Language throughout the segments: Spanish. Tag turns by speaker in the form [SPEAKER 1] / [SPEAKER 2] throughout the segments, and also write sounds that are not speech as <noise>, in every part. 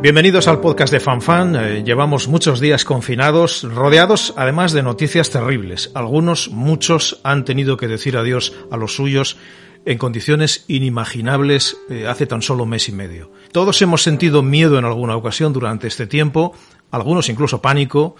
[SPEAKER 1] Bienvenidos al podcast de FanFan. Eh, llevamos muchos días confinados, rodeados además de noticias terribles. Algunos, muchos, han tenido que decir adiós a los suyos en condiciones inimaginables eh, hace tan solo mes y medio. Todos hemos sentido miedo en alguna ocasión durante este tiempo, algunos incluso pánico,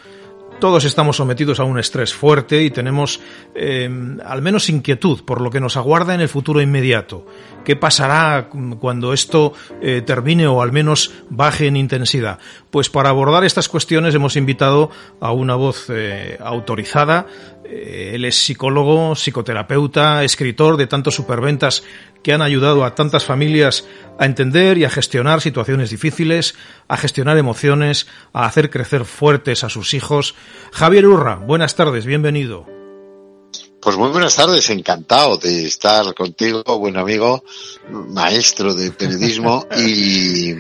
[SPEAKER 1] todos estamos sometidos a un estrés fuerte y tenemos eh, al menos inquietud por lo que nos aguarda en el futuro inmediato. ¿Qué pasará cuando esto eh, termine o al menos baje en intensidad? Pues para abordar estas cuestiones hemos invitado a una voz eh, autorizada. Él es psicólogo, psicoterapeuta, escritor de tantos superventas que han ayudado a tantas familias a entender y a gestionar situaciones difíciles, a gestionar emociones, a hacer crecer fuertes a sus hijos. Javier Urra, buenas tardes, bienvenido.
[SPEAKER 2] Pues muy buenas tardes, encantado de estar contigo, buen amigo, maestro de periodismo <laughs> y,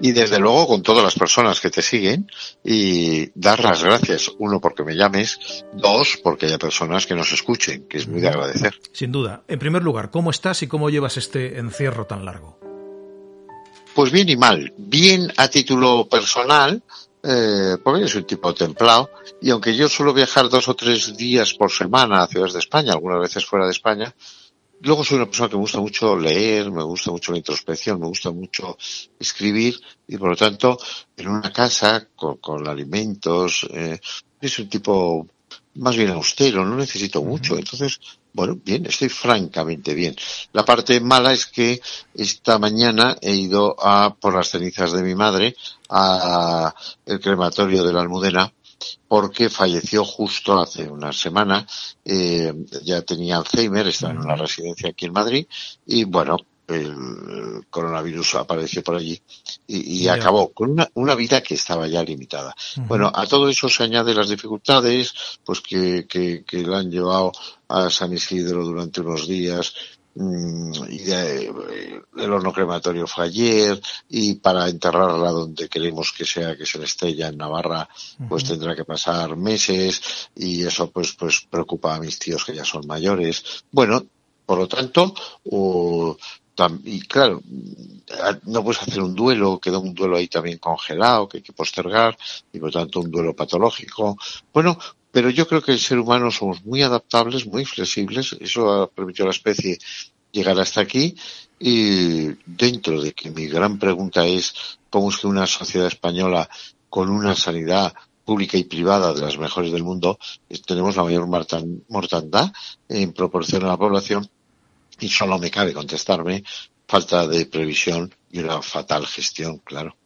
[SPEAKER 2] y, desde luego con todas las personas que te siguen y dar las gracias, uno porque me llames, dos porque haya personas que nos escuchen, que es muy de agradecer.
[SPEAKER 1] Sin duda. En primer lugar, ¿cómo estás y cómo llevas este encierro tan largo?
[SPEAKER 2] Pues bien y mal. Bien a título personal, eh, porque yo soy un tipo templado, y aunque yo suelo viajar dos o tres días por semana a ciudades de España, algunas veces fuera de España, luego soy una persona que me gusta mucho leer, me gusta mucho la introspección, me gusta mucho escribir, y por lo tanto, en una casa, con, con alimentos, eh, es un tipo más bien austero, no necesito mucho. Entonces, bueno, bien, estoy francamente bien. La parte mala es que esta mañana he ido a por las cenizas de mi madre a el crematorio de la Almudena porque falleció justo hace una semana. Eh, ya tenía Alzheimer, estaba en una residencia aquí en Madrid y bueno, el coronavirus apareció por allí y, y acabó con una, una, vida que estaba ya limitada. Uh -huh. Bueno, a todo eso se añade las dificultades, pues que, que, que la han llevado a San Isidro durante unos días, mm, y de, el horno crematorio fue ayer y para enterrarla donde queremos que sea que se le Estella en Navarra pues uh -huh. tendrá que pasar meses y eso pues pues preocupa a mis tíos que ya son mayores bueno por lo tanto uh, y claro, no puedes hacer un duelo, queda un duelo ahí también congelado que hay que postergar y por tanto un duelo patológico. Bueno, pero yo creo que el ser humano somos muy adaptables, muy flexibles, eso ha permitido a la especie llegar hasta aquí y dentro de que mi gran pregunta es cómo es que una sociedad española con una sanidad pública y privada de las mejores del mundo tenemos la mayor mortandad en proporción a la población y solo me cabe contestarme falta de previsión y una fatal gestión, claro.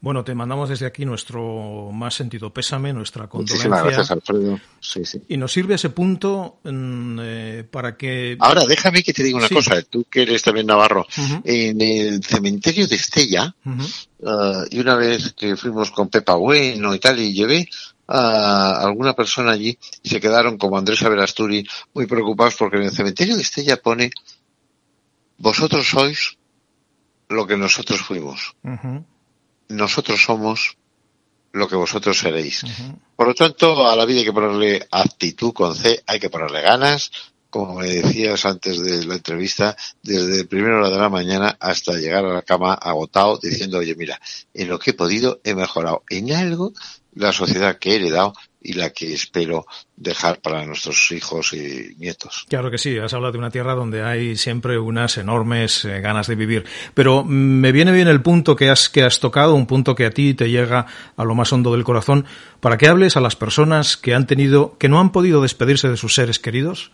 [SPEAKER 1] Bueno, te mandamos desde aquí nuestro más sentido pésame, nuestra condolencia.
[SPEAKER 2] Muchísimas gracias, Alfredo. Sí, sí.
[SPEAKER 1] Y nos sirve ese punto mm, eh, para que...
[SPEAKER 2] Ahora, déjame que te diga una sí. cosa, tú que eres también navarro. Uh -huh. En el cementerio de Estella, uh -huh. uh, y una vez que fuimos con Pepa Bueno y tal, y llevé a alguna persona allí y se quedaron como Andrés Averasturi muy preocupados porque en el cementerio de Estella pone vosotros sois lo que nosotros fuimos. Uh -huh. Nosotros somos lo que vosotros seréis. Uh -huh. Por lo tanto, a la vida hay que ponerle actitud con C, hay que ponerle ganas, como me decías antes de la entrevista, desde primera hora de la mañana hasta llegar a la cama agotado, diciendo, oye, mira, en lo que he podido he mejorado en algo la sociedad que he heredado y la que espero dejar para nuestros hijos y nietos.
[SPEAKER 1] Claro que sí, has hablado de una tierra donde hay siempre unas enormes eh, ganas de vivir, pero me viene bien el punto que has, que has tocado, un punto que a ti te llega a lo más hondo del corazón, para que hables a las personas que han tenido, que no han podido despedirse de sus seres queridos,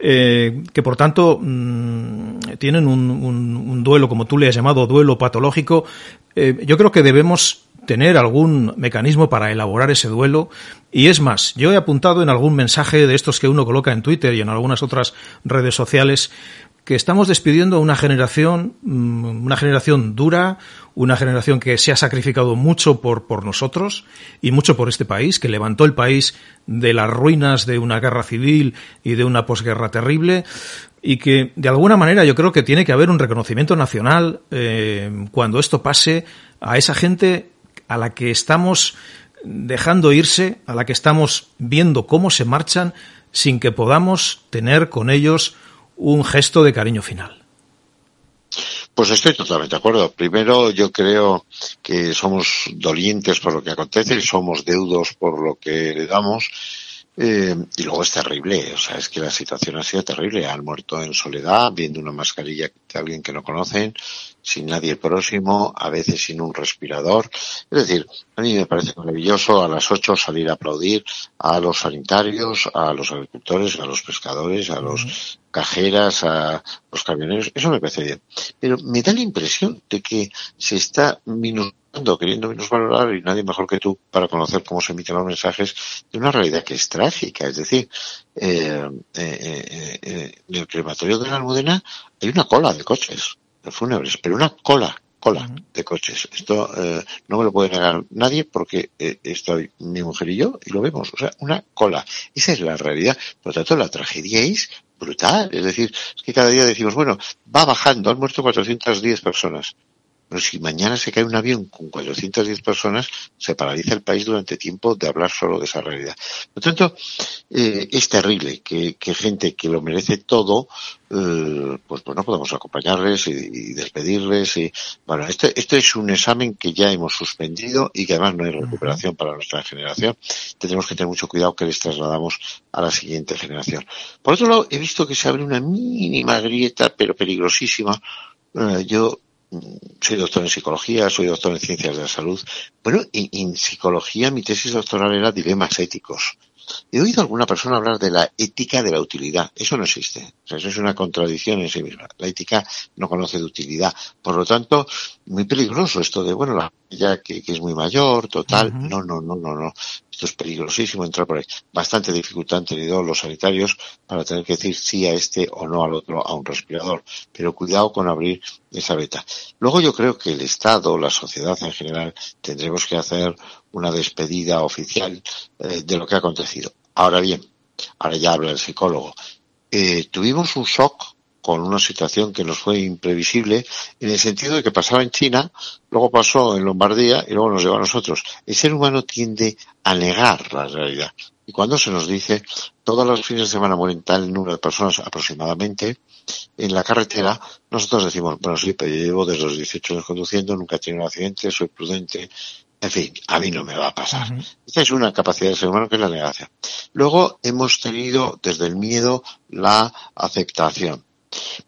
[SPEAKER 1] eh, que por tanto mmm, tienen un, duelo, como tú le has llamado, duelo patológico. Eh, yo creo que debemos tener algún mecanismo para elaborar ese duelo. Y es más, yo he apuntado en algún mensaje de estos que uno coloca en Twitter y en algunas otras redes sociales que estamos despidiendo a una generación, mm, una generación dura, una generación que se ha sacrificado mucho por, por nosotros y mucho por este país, que levantó el país de las ruinas de una guerra civil y de una posguerra terrible y que de alguna manera yo creo que tiene que haber un reconocimiento nacional eh, cuando esto pase a esa gente a la que estamos dejando irse, a la que estamos viendo cómo se marchan sin que podamos tener con ellos un gesto de cariño final.
[SPEAKER 2] Pues estoy totalmente de acuerdo. Primero, yo creo que somos dolientes por lo que acontece, somos deudos por lo que le damos. Eh, y luego es terrible, o sea, es que la situación ha sido terrible. Han muerto en soledad, viendo una mascarilla de alguien que no conocen, sin nadie próximo, a veces sin un respirador. Es decir, a mí me parece maravilloso a las ocho salir a aplaudir a los sanitarios, a los agricultores, a los pescadores, a los cajeras, a los camioneros. Eso me parece bien. Pero me da la impresión de que se está minusvalorando, queriendo minusvalorar, y nadie mejor que tú para conocer cómo se emiten los mensajes, de una realidad que es trágica. Es decir, eh, eh, eh, en el crematorio de la Almudena hay una cola de coches fúnebres, pero una cola, cola de coches. Esto eh, no me lo puede negar nadie porque eh, estoy mi mujer y yo y lo vemos. O sea, una cola. Esa es la realidad. Por lo tanto, la tragedia es brutal. Es decir, es que cada día decimos, bueno, va bajando, han muerto 410 personas. Pero si mañana se cae un avión con 410 personas, se paraliza el país durante tiempo de hablar solo de esa realidad. Por lo tanto, eh, es terrible que, gente que lo merece todo, eh, pues, pues no podamos acompañarles y, despedirles. Y, bueno, este, este es un examen que ya hemos suspendido y que además no hay recuperación para nuestra generación. Tendremos que tener mucho cuidado que les trasladamos a la siguiente generación. Por otro lado, he visto que se abre una mínima grieta, pero peligrosísima. Eh, yo soy doctor en psicología, soy doctor en ciencias de la salud. Bueno, en psicología mi tesis doctoral era dilemas éticos. He oído a alguna persona hablar de la ética de la utilidad. Eso no existe. eso es una contradicción en sí misma. La ética no conoce de utilidad. Por lo tanto, muy peligroso esto de, bueno, la ya que, es muy mayor, total. No, no, no, no, no. Esto es peligrosísimo entrar por ahí. Bastante dificultad han tenido los sanitarios para tener que decir sí a este o no al otro, a un respirador. Pero cuidado con abrir esa beta. Luego yo creo que el Estado, la sociedad en general, tendremos que hacer una despedida oficial eh, de lo que ha acontecido. Ahora bien, ahora ya habla el psicólogo. Eh, tuvimos un shock con una situación que nos fue imprevisible en el sentido de que pasaba en China, luego pasó en Lombardía y luego nos lleva a nosotros. El ser humano tiende a negar la realidad. Y cuando se nos dice, todos los fines de semana mueren tal número de personas aproximadamente en la carretera, nosotros decimos, bueno, sí, pero yo llevo desde los 18 años conduciendo, nunca he tenido un accidente, soy prudente, en fin, a mí no me va a pasar. Esta es una capacidad del ser humano que es la negación. Luego hemos tenido desde el miedo la aceptación.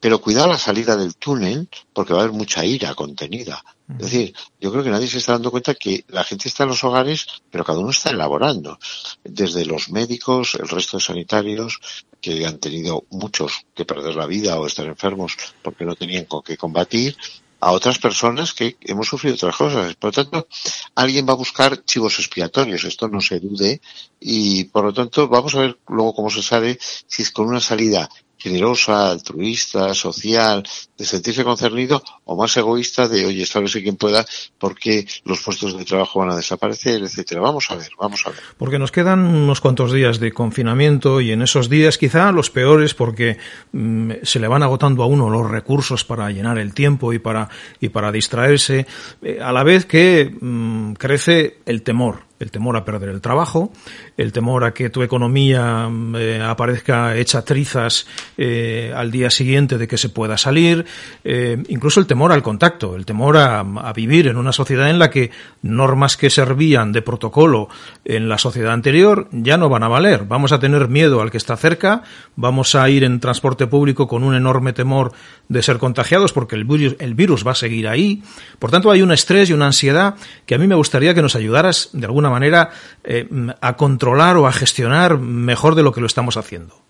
[SPEAKER 2] Pero cuidado la salida del túnel, porque va a haber mucha ira contenida. Es decir, yo creo que nadie se está dando cuenta que la gente está en los hogares, pero cada uno está elaborando. Desde los médicos, el resto de sanitarios, que han tenido muchos que perder la vida o estar enfermos porque no tenían con qué combatir, a otras personas que hemos sufrido otras cosas. Por lo tanto, alguien va a buscar chivos expiatorios, esto no se dude, y por lo tanto vamos a ver luego cómo se sabe si es con una salida generosa, altruista, social, de sentirse concernido, o más egoísta de, oye, establece quien pueda, porque los puestos de trabajo van a desaparecer, etcétera. Vamos a ver, vamos a ver.
[SPEAKER 1] Porque nos quedan unos cuantos días de confinamiento y en esos días quizá los peores porque mm, se le van agotando a uno los recursos para llenar el tiempo y para, y para distraerse, eh, a la vez que mm, crece el temor el temor a perder el trabajo, el temor a que tu economía eh, aparezca hecha trizas eh, al día siguiente de que se pueda salir, eh, incluso el temor al contacto, el temor a, a, vivir en una sociedad en la que normas que servían de protocolo en la sociedad anterior ya no van a valer. Vamos a tener miedo al que está cerca, vamos a ir en transporte público con un enorme temor de ser contagiados porque el virus, el virus va a seguir ahí. Por tanto, hay un estrés y una ansiedad que a mí me gustaría que nos ayudaras de alguna manera eh, a controlar o a gestionar mejor de lo que lo estamos haciendo.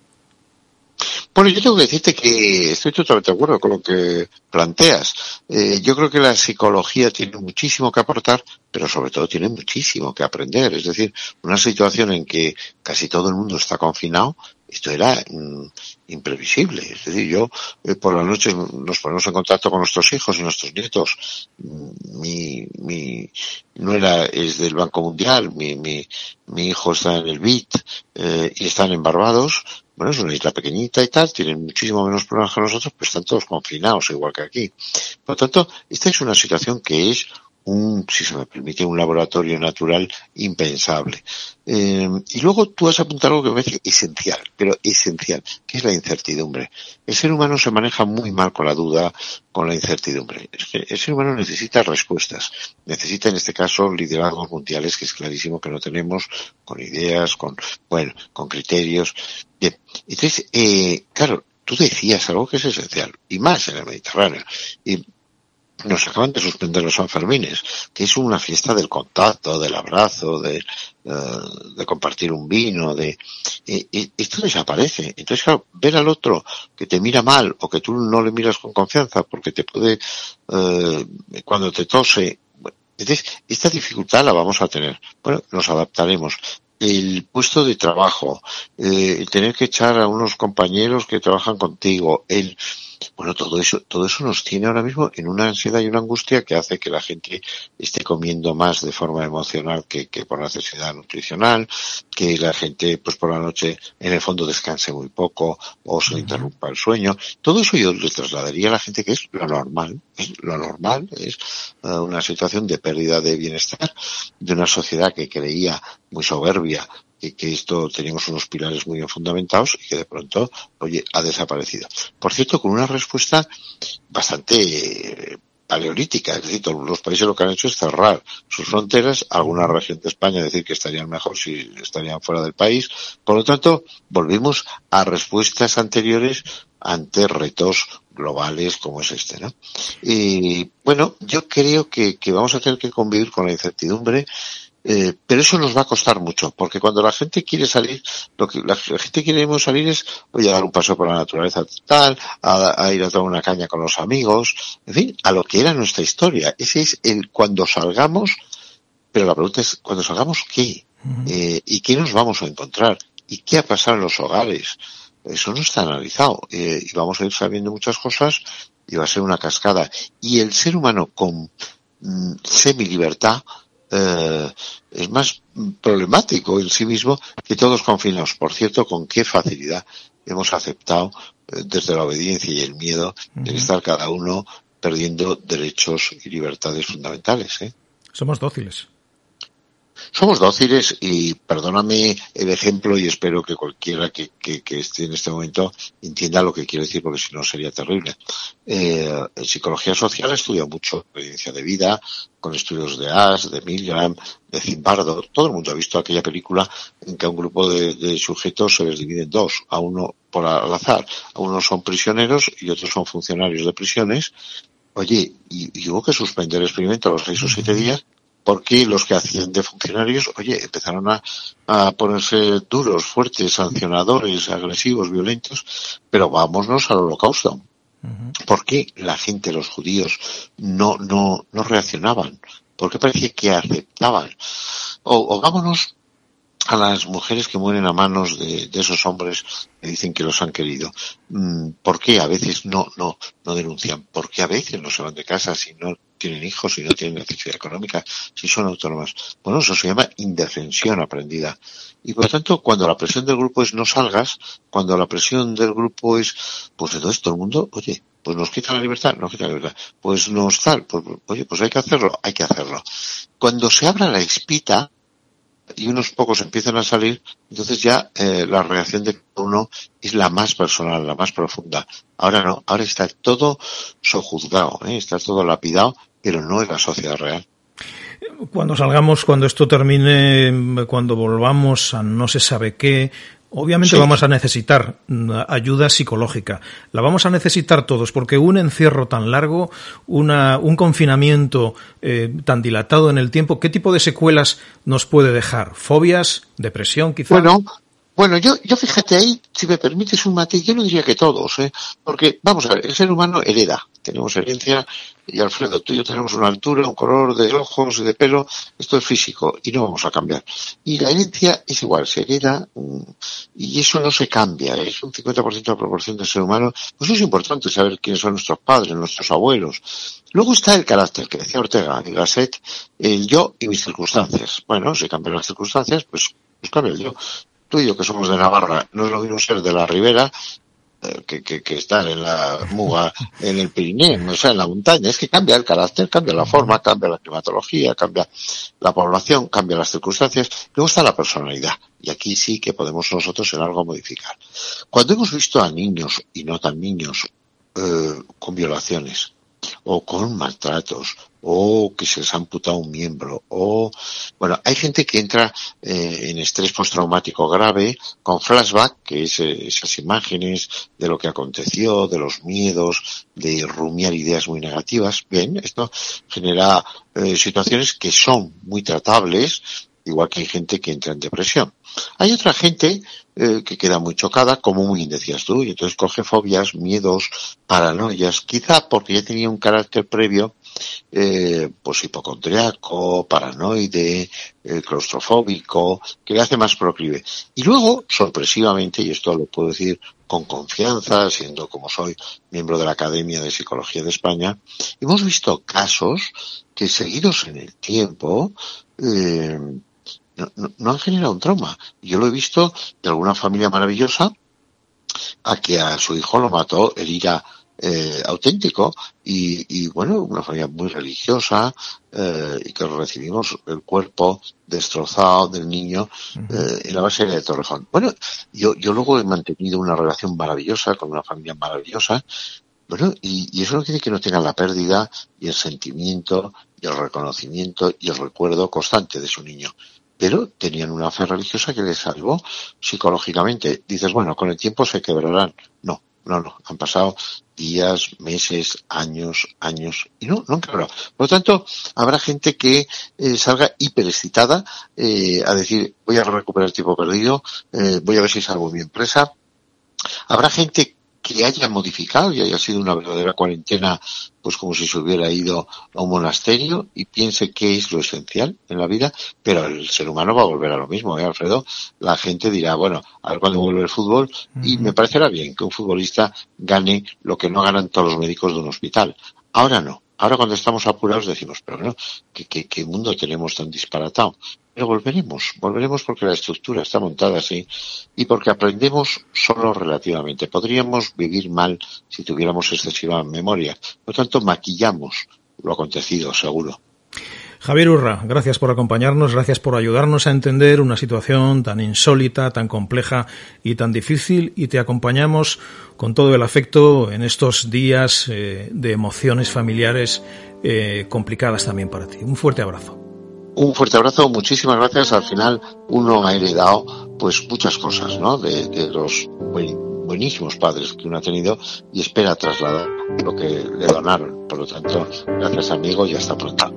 [SPEAKER 2] Bueno, yo tengo que decirte que estoy totalmente de acuerdo con lo que planteas. Eh, yo creo que la psicología tiene muchísimo que aportar, pero sobre todo tiene muchísimo que aprender. Es decir, una situación en que casi todo el mundo está confinado, esto era mm, imprevisible. Es decir, yo eh, por la noche nos ponemos en contacto con nuestros hijos y nuestros nietos. Mm, mi, mi nuera es del Banco Mundial, mi, mi, mi hijo está en el BIT eh, y están en Barbados bueno, es una isla pequeñita y tal, tienen muchísimo menos problemas que nosotros, pero están todos confinados, igual que aquí. Por lo tanto, esta es una situación que es un, si se me permite, un laboratorio natural impensable. Eh, y luego tú has apuntado algo que me parece esencial, pero esencial, que es la incertidumbre. El ser humano se maneja muy mal con la duda, con la incertidumbre. El ser humano necesita respuestas. Necesita, en este caso, liderazgos mundiales, que es clarísimo que no tenemos, con ideas, con, bueno, con criterios. Bien. Entonces, eh, claro, tú decías algo que es esencial, y más en el Mediterráneo. Nos acaban de suspender los Sanfermines, que es una fiesta del contacto, del abrazo, de, eh, de compartir un vino, de y, esto desaparece. Entonces, claro, ver al otro que te mira mal o que tú no le miras con confianza porque te puede, eh, cuando te tose, entonces, esta dificultad la vamos a tener. Bueno, nos adaptaremos el puesto de trabajo, eh, el tener que echar a unos compañeros que trabajan contigo, el bueno, todo eso, todo eso nos tiene ahora mismo en una ansiedad y una angustia que hace que la gente esté comiendo más de forma emocional que, que por necesidad nutricional, que la gente, pues por la noche, en el fondo descanse muy poco o se interrumpa el sueño. Todo eso yo le trasladaría a la gente que es lo normal. Es lo normal es eh, una situación de pérdida de bienestar de una sociedad que creía muy soberbia que, que esto teníamos unos pilares muy fundamentados y que de pronto, oye, ha desaparecido. Por cierto, con una respuesta bastante eh, paleolítica, es decir, los países lo que han hecho es cerrar sus fronteras, alguna región de España decir que estarían mejor si estarían fuera del país. Por lo tanto, volvimos a respuestas anteriores ante retos globales como es este, ¿no? Y bueno, yo creo que vamos a tener que convivir con la incertidumbre eh, pero eso nos va a costar mucho, porque cuando la gente quiere salir, lo que la gente quiere salir es, oye, a dar un paso por la naturaleza tal, a, ir a tomar una caña con los amigos, en fin, a lo que era nuestra historia. Ese es el cuando salgamos, pero la pregunta es, cuando salgamos, ¿qué? eh, ¿Y qué nos vamos a encontrar? ¿Y qué ha pasado en los hogares? Eso no está analizado. Eh, y vamos a ir sabiendo muchas cosas y va a ser una cascada. Y el ser humano con mm, semi-libertad, eh, es más problemático en sí mismo que todos confinados. Por cierto, con qué facilidad hemos aceptado eh, desde la obediencia y el miedo de estar cada uno perdiendo derechos y libertades fundamentales. ¿eh?
[SPEAKER 1] Somos dóciles.
[SPEAKER 2] Somos dóciles y perdóname el ejemplo y espero que cualquiera que, esté en este momento entienda lo que quiero decir porque si no sería terrible. Eh, en psicología social he estudiado mucho experiencia de vida con estudios de Ash, de Milgram, de Zimbardo. Todo el mundo ha visto aquella película en que a un grupo de, de sujetos se les divide en dos. A uno por al azar, a unos son prisioneros y otros son funcionarios de prisiones. Oye, y, y hubo que suspender el experimento a los seis o siete días porque los que hacían de funcionarios, oye, empezaron a, a, ponerse duros, fuertes, sancionadores, agresivos, violentos, pero vámonos al holocausto. ¿Por qué la gente, los judíos, no, no, no reaccionaban? ¿Por qué parecía que aceptaban? O, o vámonos a las mujeres que mueren a manos de, de, esos hombres que dicen que los han querido. Mm, ¿Por qué a veces no, no, no denuncian? ¿Por qué a veces no se van de casa si no tienen hijos, y no tienen necesidad económica, si son autónomas. Bueno, eso se llama indefensión aprendida. Y por lo tanto, cuando la presión del grupo es no salgas, cuando la presión del grupo es, pues entonces todo el mundo, oye, pues nos quita la libertad, nos quita la libertad. Pues nos tal, pues, oye, pues hay que hacerlo, hay que hacerlo. Cuando se abra la espita, y unos pocos empiezan a salir, entonces ya eh, la reacción de uno es la más personal, la más profunda. Ahora no, ahora está todo sojuzgado, ¿eh? está todo lapidado, pero no es la sociedad real.
[SPEAKER 1] Cuando salgamos, cuando esto termine, cuando volvamos a no se sabe qué, Obviamente sí. vamos a necesitar mm, ayuda psicológica. La vamos a necesitar todos porque un encierro tan largo, una, un confinamiento eh, tan dilatado en el tiempo, ¿qué tipo de secuelas nos puede dejar? ¿Fobias? ¿Depresión quizá?
[SPEAKER 2] Bueno, bueno, yo, yo fíjate ahí, si me permites un matiz, yo no diría que todos, ¿eh? porque vamos a ver, el ser humano hereda, tenemos herencia, y Alfredo, tú y yo tenemos una altura, un color de ojos, de pelo, esto es físico, y no vamos a cambiar. Y la herencia es igual, se hereda, y eso no se cambia, es un 50% de proporción del ser humano, pues es importante saber quiénes son nuestros padres, nuestros abuelos. Luego está el carácter, que decía Ortega y Gasset, el yo y mis circunstancias. Bueno, si cambian las circunstancias, pues, pues cambia el yo tú y yo que somos de Navarra, no es lo mismo ser de la Ribera eh, que, que, que, estar en la muga en el Pirineo, o sea, en la montaña. Es que cambia el carácter, cambia la forma, cambia la climatología, cambia la población, cambia las circunstancias. Luego está la personalidad. Y aquí sí que podemos nosotros en algo modificar. Cuando hemos visto a niños, y no tan niños, eh, con violaciones, o con maltratos, o que se les ha amputado un miembro, o bueno, hay gente que entra eh, en estrés postraumático grave con flashback, que es eh, esas imágenes de lo que aconteció, de los miedos, de rumiar ideas muy negativas. Bien, esto genera eh, situaciones que son muy tratables, igual que hay gente que entra en depresión. Hay otra gente eh, que queda muy chocada, como muy bien decías tú, y entonces coge fobias, miedos, paranoias, quizá porque ya tenía un carácter previo, eh, pues hipocondriaco, paranoide, eh, claustrofóbico, que le hace más proclive. Y luego, sorpresivamente, y esto lo puedo decir con confianza, siendo como soy miembro de la Academia de Psicología de España, hemos visto casos que seguidos en el tiempo, eh, no, han generado un trauma. Yo lo he visto de alguna familia maravillosa a que a su hijo lo mató el ira eh, auténtico y, y, bueno, una familia muy religiosa eh, y que recibimos el cuerpo destrozado del niño eh, en la base de Torrejón. Bueno, yo, yo luego he mantenido una relación maravillosa con una familia maravillosa bueno, y, y, eso no quiere que no tengan la pérdida y el sentimiento y el reconocimiento y el recuerdo constante de su niño. Pero tenían una fe religiosa que les salvó psicológicamente. Dices, bueno, con el tiempo se quebrarán. No, no, no. Han pasado días, meses, años, años y no, no han quebrado. Por lo tanto, habrá gente que eh, salga hiperexcitada eh, a decir, voy a recuperar el tiempo perdido, eh, voy a ver si salvo mi empresa. Habrá gente que haya modificado y haya sido una verdadera cuarentena, pues como si se hubiera ido a un monasterio y piense que es lo esencial en la vida, pero el ser humano va a volver a lo mismo, ¿eh, Alfredo? La gente dirá, bueno, a ver cuándo vuelve el fútbol y me parecerá bien que un futbolista gane lo que no ganan todos los médicos de un hospital. Ahora no. Ahora cuando estamos apurados decimos, pero no, ¿qué, qué, qué mundo tenemos tan disparatado? Pero volveremos, volveremos porque la estructura está montada así y porque aprendemos solo relativamente. Podríamos vivir mal si tuviéramos excesiva memoria. Por lo tanto, maquillamos lo acontecido, seguro.
[SPEAKER 1] Javier Urra, gracias por acompañarnos, gracias por ayudarnos a entender una situación tan insólita, tan compleja y tan difícil y te acompañamos con todo el afecto en estos días eh, de emociones familiares eh, complicadas también para ti. Un fuerte abrazo.
[SPEAKER 2] Un fuerte abrazo, muchísimas gracias. Al final uno ha heredado pues muchas cosas, ¿no? De, de los buenísimos padres que uno ha tenido y espera trasladar lo que le donaron. Por lo tanto, gracias amigo y hasta pronto.